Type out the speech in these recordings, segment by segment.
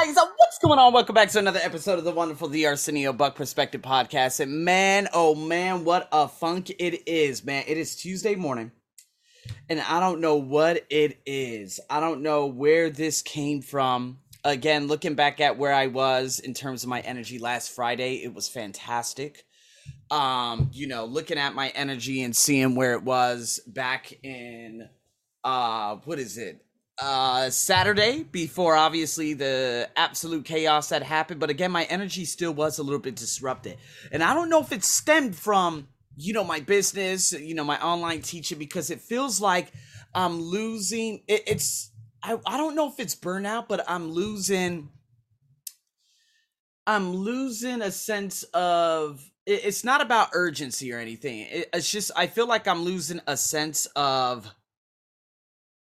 guys, uh, what's going on? Welcome back to another episode of the wonderful The Arsenio Buck Perspective Podcast. And man, oh man, what a funk it is, man. It is Tuesday morning, and I don't know what it is. I don't know where this came from. Again, looking back at where I was in terms of my energy last Friday, it was fantastic. Um, you know, looking at my energy and seeing where it was back in uh what is it? Uh Saturday before obviously the absolute chaos that happened. But again, my energy still was a little bit disrupted. And I don't know if it stemmed from, you know, my business, you know, my online teaching, because it feels like I'm losing it, it's I, I don't know if it's burnout, but I'm losing I'm losing a sense of it, it's not about urgency or anything. It, it's just I feel like I'm losing a sense of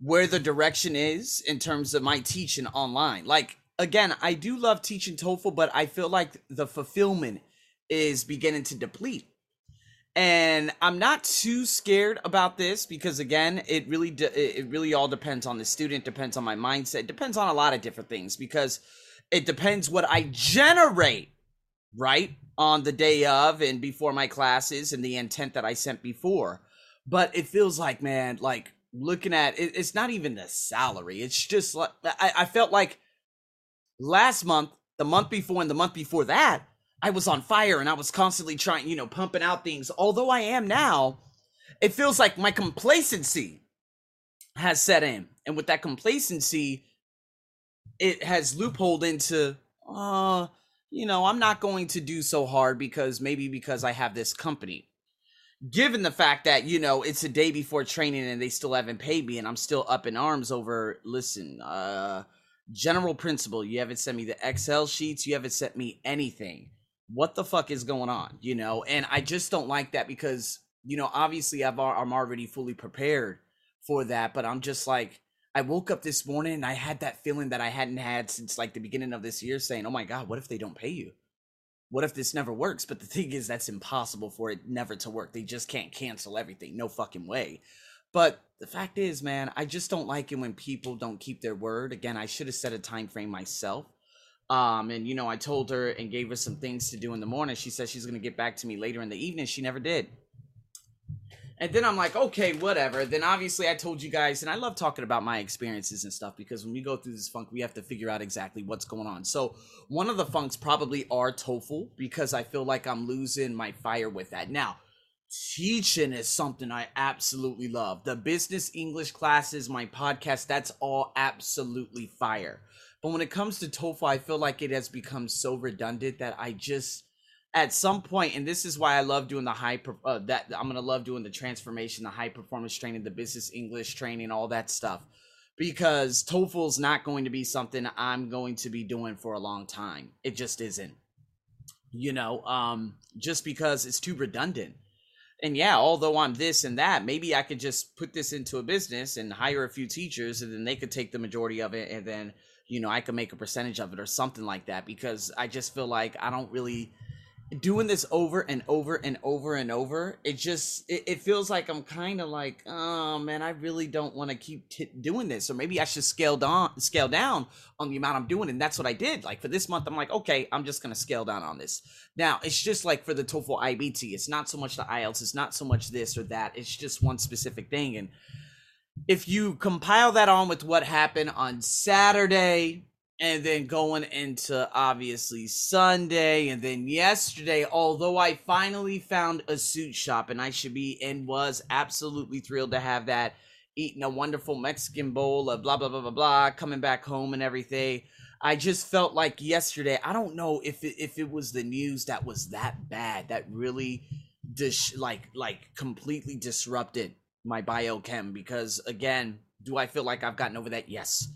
where the direction is in terms of my teaching online. Like again, I do love teaching TOEFL, but I feel like the fulfillment is beginning to deplete. And I'm not too scared about this because again, it really de- it really all depends on the student, depends on my mindset, depends on a lot of different things because it depends what I generate, right? On the day of and before my classes and the intent that I sent before. But it feels like, man, like looking at it, it's not even the salary. It's just like I, I felt like last month, the month before, and the month before that, I was on fire and I was constantly trying, you know, pumping out things. Although I am now, it feels like my complacency has set in. And with that complacency, it has loopholed into, uh, you know, I'm not going to do so hard because maybe because I have this company given the fact that you know it's a day before training and they still haven't paid me and i'm still up in arms over listen uh general principle you haven't sent me the excel sheets you haven't sent me anything. What the fuck is going on you know? And i just don't like that because you know obviously i've i'm already fully prepared for that but i'm just like i woke up this morning and i had that feeling that i hadn't had since like the beginning of this year saying oh my god what if they don't pay you what if this never works? But the thing is, that's impossible for it never to work. They just can't cancel everything. No fucking way. But the fact is, man, I just don't like it when people don't keep their word. Again, I should have set a time frame myself. Um, and you know, I told her and gave her some things to do in the morning. She said she's gonna get back to me later in the evening. She never did. And then I'm like, okay, whatever. Then obviously I told you guys, and I love talking about my experiences and stuff because when we go through this funk, we have to figure out exactly what's going on. So one of the funks probably are TOEFL because I feel like I'm losing my fire with that. Now, teaching is something I absolutely love. The business English classes, my podcast, that's all absolutely fire. But when it comes to TOEFL, I feel like it has become so redundant that I just at some point, and this is why I love doing the high uh, that I'm gonna love doing the transformation, the high performance training, the business English training, all that stuff, because TOEFL's not going to be something I'm going to be doing for a long time. It just isn't, you know, um, just because it's too redundant. And yeah, although I'm this and that, maybe I could just put this into a business and hire a few teachers, and then they could take the majority of it, and then you know I could make a percentage of it or something like that. Because I just feel like I don't really doing this over and over and over and over it just it, it feels like i'm kind of like oh man i really don't want to keep t- doing this. Or maybe i should scale down scale down on the amount i'm doing and that's what i did. Like for this month i'm like okay i'm just gonna scale down on this. Now it's just like for the toefl ibt it's not so much the ielts it's not so much this or that it's just one specific thing. And if you compile that on with what happened on saturday and then going into obviously Sunday and then yesterday, although I finally found a suit shop and I should be and was absolutely thrilled to have that, eating a wonderful Mexican bowl of blah blah blah blah blah, coming back home and everything. I just felt like yesterday, I don't know if it, if it was the news that was that bad that really dis- like like completely disrupted my biochem because again, do I feel like I've gotten over that? Yes.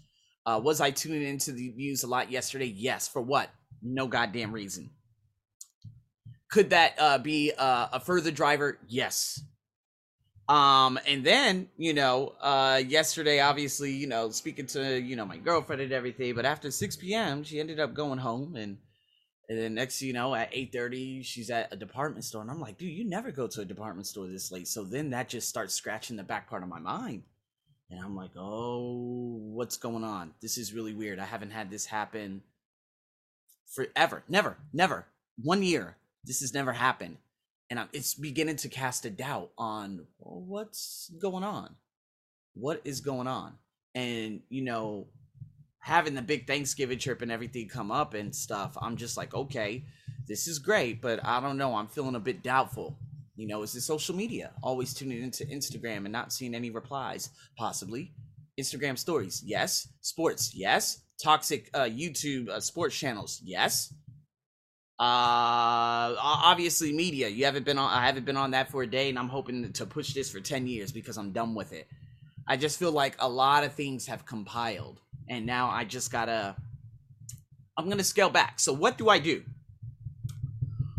Uh, was I tuning into the news a lot yesterday? Yes. For what? No goddamn reason. Could that uh, be uh, a further driver? Yes. Um, and then, you know, uh, yesterday, obviously, you know, speaking to, you know, my girlfriend and everything, but after 6 p.m., she ended up going home and, and then next, you know, at 8.30, she's at a department store. And I'm like, dude, you never go to a department store this late. So then that just starts scratching the back part of my mind. And I'm like, oh, what's going on? This is really weird. I haven't had this happen forever. Never, never. One year. This has never happened. And I'm, it's beginning to cast a doubt on well, what's going on. What is going on? And, you know, having the big Thanksgiving trip and everything come up and stuff, I'm just like, okay, this is great, but I don't know. I'm feeling a bit doubtful. You know, is it social media? Always tuning into Instagram and not seeing any replies, possibly. Instagram stories, yes. Sports, yes. Toxic uh, YouTube uh, sports channels, yes. Uh, obviously media. You haven't been on. I haven't been on that for a day, and I'm hoping to push this for ten years because I'm done with it. I just feel like a lot of things have compiled, and now I just gotta. I'm gonna scale back. So what do I do?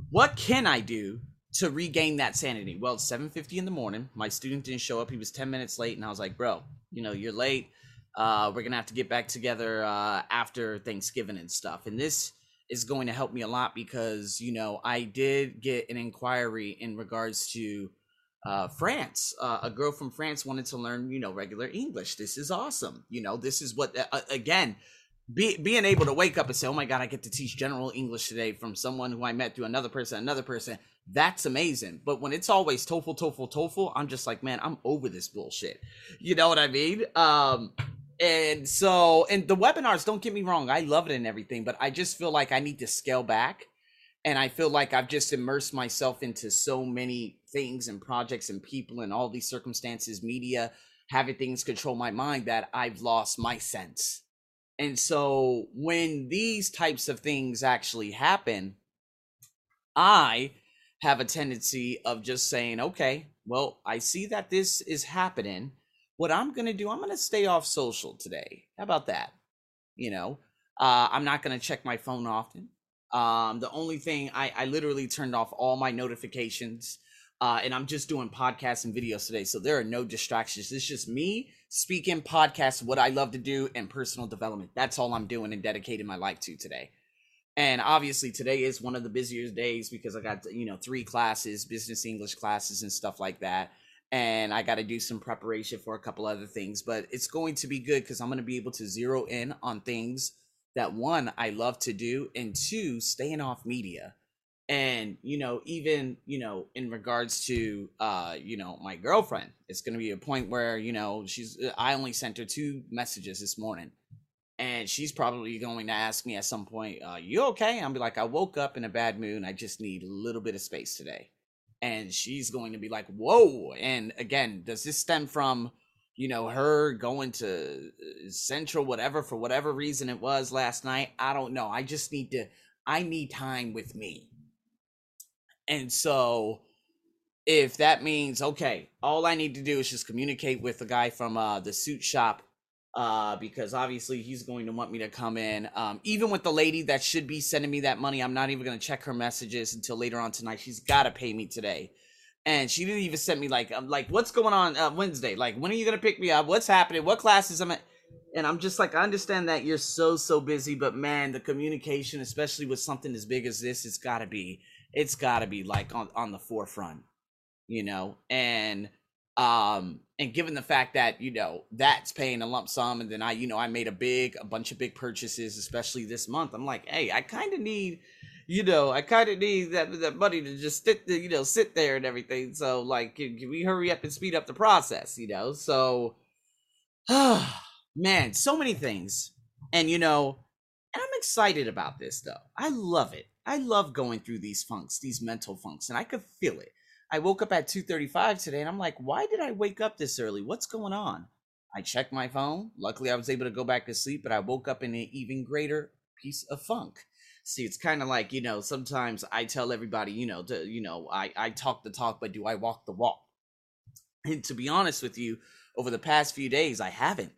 What can I do to regain that sanity? Well, it's 7:50 in the morning. My student didn't show up. He was 10 minutes late, and I was like, "Bro, you know, you're late. Uh, we're gonna have to get back together uh, after Thanksgiving and stuff." And this is going to help me a lot because you know I did get an inquiry in regards to uh, France. Uh, a girl from France wanted to learn you know regular English. This is awesome. You know this is what uh, again. Be, being able to wake up and say, "Oh my God, I get to teach general English today from someone who I met through another person, another person," that's amazing. But when it's always TOEFL, TOEFL, TOEFL, I'm just like, man, I'm over this bullshit. You know what I mean? Um, and so and the webinars don't get me wrong i love it and everything but i just feel like i need to scale back and i feel like i've just immersed myself into so many things and projects and people and all these circumstances media having things control my mind that i've lost my sense and so when these types of things actually happen i have a tendency of just saying okay well i see that this is happening what I'm going to do, I'm going to stay off social today. How about that? You know, uh, I'm not going to check my phone often. Um, the only thing I, I literally turned off all my notifications. Uh, and I'm just doing podcasts and videos today. So there are no distractions. It's just me speaking, podcasts, what I love to do, and personal development. That's all I'm doing and dedicating my life to today. And obviously, today is one of the busiest days because I got, you know, three classes, business English classes, and stuff like that and I got to do some preparation for a couple other things. But it's going to be good because I'm going to be able to zero in on things that one I love to do, and two staying off media. And you know, even you know, in regards to uh, you know, my girlfriend, it's going to be a point where you know she's. I only sent her two messages this morning. And she's probably going to ask me at some point, uh, "You okay?" I'll be like, "I woke up in a bad mood. I just need a little bit of space today." and she's going to be like, "Whoa!" And again, does this stem from you know her going to uh, Central, whatever, for whatever reason it was last night? I don't know. I just need to. I need time with me, and so if that means okay, all I need to do is just communicate with the guy from uh, the suit shop uh, because obviously he's going to want me to come in. Um, even with the lady that should be sending me that money, I'm not even going to check her messages until later on tonight. She's got to pay me today. And she didn't even send me like, I'm like, what's going on uh, Wednesday? Like, when are you going to pick me up? What's happening? What classes am I? And I'm just like, I understand that you're so, so busy, but man, the communication, especially with something as big as this, it's got to be, it's got to be like on, on the forefront, you know? And, um, and given the fact that you know that's paying a lump sum and then i you know i made a big a bunch of big purchases especially this month i'm like hey i kind of need you know i kind of need that that money to just sit you know sit there and everything so like can, can we hurry up and speed up the process? You know? So man so many things. And you know and i'm excited about this though. I love it i love going through these funks these mental funks and i could feel it I woke up at 2:35 today and I'm like, "Why did I wake up this early? What's going on?" I checked my phone. Luckily, I was able to go back to sleep, but I woke up in an even greater piece of funk. See, it's kind of like, you know, sometimes I tell everybody, you know, to, you know, I I talk the talk, but do I walk the walk? And to be honest with you, over the past few days, I haven't,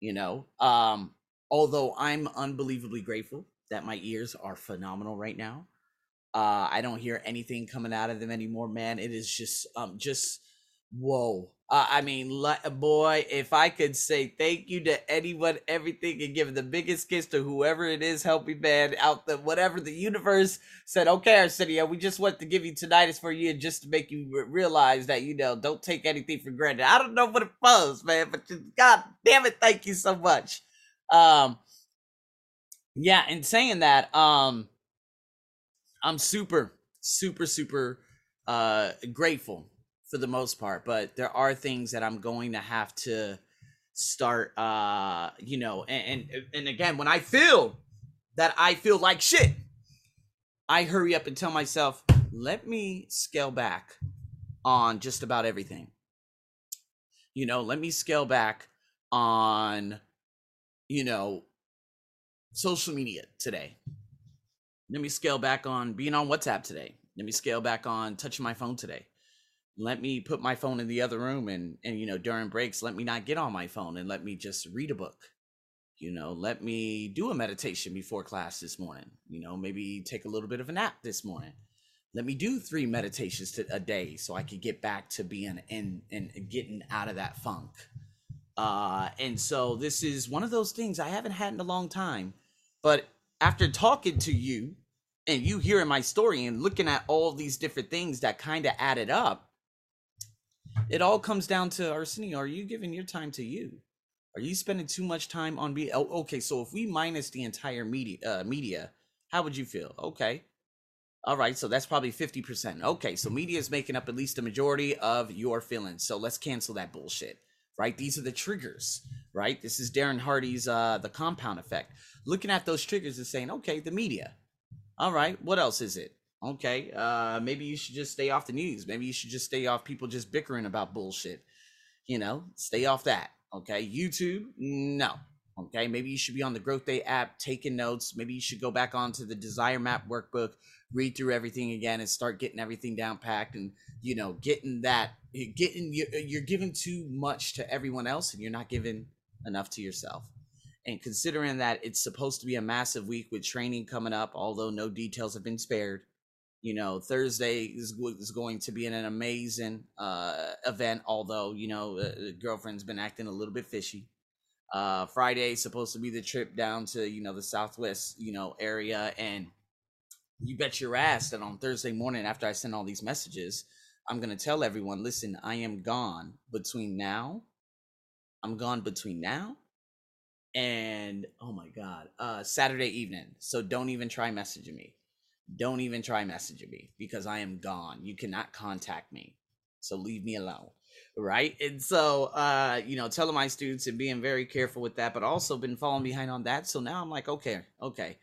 you know. Um although I'm unbelievably grateful that my ears are phenomenal right now. Uh, I don't hear anything coming out of them anymore, man. It is just, um, just whoa. Uh, I mean, boy, if I could say thank you to anyone, everything, and give the biggest kiss to whoever it is helping, man, out the whatever the universe said, okay, Arsenio, we just want to give you tonight is for you just to make you realize that, you know, don't take anything for granted. I don't know what it was, man, but just, God damn it, thank you so much. Um, yeah, and saying that, um, I'm super, super, super uh, grateful for the most part, but there are things that I'm going to have to start. Uh, you know, and and, and again, when I feel that I feel like shit, I hurry up and tell myself, let me scale back on just about everything. You know, let me scale back on, you know, social media today. Let me scale back on being on WhatsApp today. Let me scale back on touching my phone today. Let me put my phone in the other room and and you know during breaks let me not get on my phone and let me just read a book. You know, let me do a meditation before class this morning. You know, maybe take a little bit of a nap this morning. Let me do three meditations to, a day so I could get back to being in and getting out of that funk. Uh, and so this is one of those things I haven't had in a long time. But after talking to you and you hearing my story and looking at all these different things that kind of added up, it all comes down to Arsenio, are you giving your time to you? Are you spending too much time on be oh, okay, so if we minus the entire media uh, media, how would you feel? Okay. All right, so that's probably 50%. Okay, so media is making up at least the majority of your feelings. So let's cancel that bullshit. Right? These are the triggers, right? This is Darren Hardy's uh the compound effect. Looking at those triggers and saying, "Okay, the media. All right, what else is it? Okay, uh, maybe you should just stay off the news. Maybe you should just stay off people just bickering about bullshit. You know, stay off that. Okay, YouTube, no. Okay, maybe you should be on the GrowthDay app taking notes. Maybe you should go back onto the Desire Map workbook, read through everything again, and start getting everything down packed. And you know, getting that, getting you're giving too much to everyone else, and you're not giving enough to yourself. And considering that it's supposed to be a massive week with training coming up, although no details have been spared, you know thursday is, is going to be an amazing uh, event although you know uh, the girlfriend's been acting a little bit fishy uh, friday is supposed to be the trip down to you know the southwest you know area and you bet your ass that on thursday morning after i send all these messages i'm going to tell everyone listen i am gone between now i'm gone between now and oh my god uh saturday evening so don't even try messaging me don't even try messaging me because I am gone. You cannot contact me. So leave me alone. Right. And so, uh, you know, telling my students and being very careful with that, but also been falling behind on that. So now I'm like, okay, okay.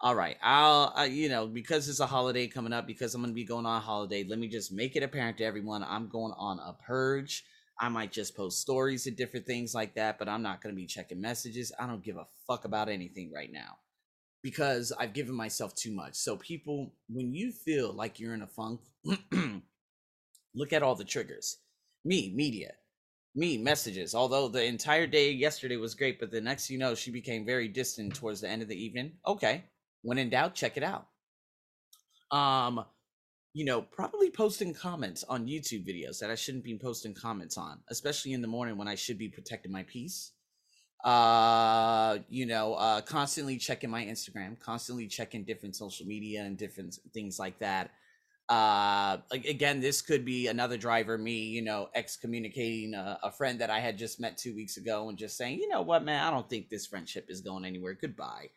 All right. I'll, you know, because it's a holiday coming up, because I'm going to be going on a holiday, let me just make it apparent to everyone I'm going on a purge. I might just post stories and different things like that, but I'm not going to be checking messages. I don't give a fuck about anything right now because I've given myself too much. So, people, when you feel like you're in a funk, look at all the triggers. Me, media. Me, messages. Although the entire day yesterday was great, but the next you know, she became very distant towards the end of the evening. Okay. When in doubt, check it out. Um, you know, probably posting comments on YouTube videos that I shouldn't be posting comments on, especially in the morning when I should be protecting my peace. Uh you know uh constantly checking my instagram constantly checking different social media and different things like that. Uh again this could be another driver me you know excommunicating a, a friend that i had just met two weeks ago and just saying you know what man? I don't think this friendship is going anywhere. Goodbye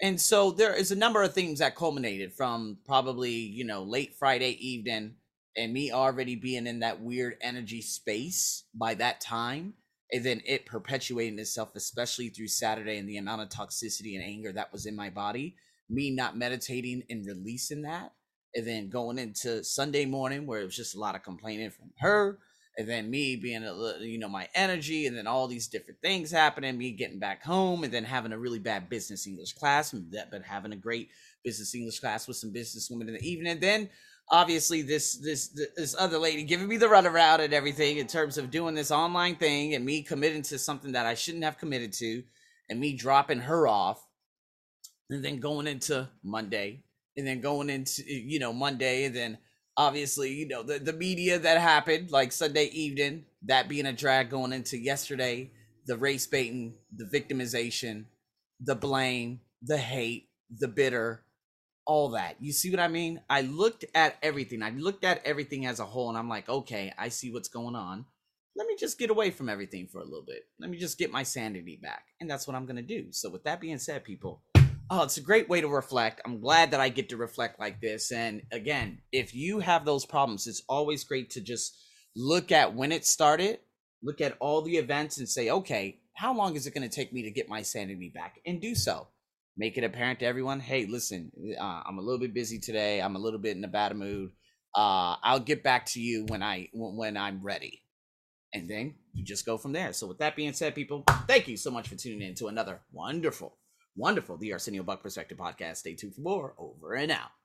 and so there is a number of things that culminated from probably you know late friday evening and me already being in that weird energy space by that time and then it perpetuating itself, especially through Saturday and the amount of toxicity and anger that was in my body. Me not meditating and releasing that, and then going into Sunday morning where it was just a lot of complaining from her, and then me being you know, my energy, and then all these different things happening. Me getting back home, and then having a really bad business English class, but having a great business English class with some business women in the evening. And then obviously this this this other lady giving me the runaround and everything in terms of doing this online thing and me committing to something that I shouldn't have committed to and me dropping her off and then going into Monday and then going into you know Monday and then obviously you know the, the media that happened like Sunday evening that being a drag going into yesterday the race baiting the victimization the blame the hate the bitter all that. You see what I mean? I looked at everything. I looked at everything as a whole and I'm like, okay, I see what's going on. Let me just get away from everything for a little bit. Let me just get my sanity back. And that's what I'm going to do. So, with that being said, people, Oh, it's a great way to reflect. I'm glad that I get to reflect like this. And again, if you have those problems, it's always great to just look at when it started, look at all the events, and say, okay, how long is it going to take me to get my sanity back? And do so. Make it apparent to everyone hey, listen, uh, I'm a little bit busy today. I'm a little bit in a bad mood. Uh, I'll get back to you when I when I'm ready and then you just go from there. So with that being said, people, thank you so much for tuning in to another wonderful, wonderful The Arsenio Buck Perspective podcast. Stay tuned for more. Over and out.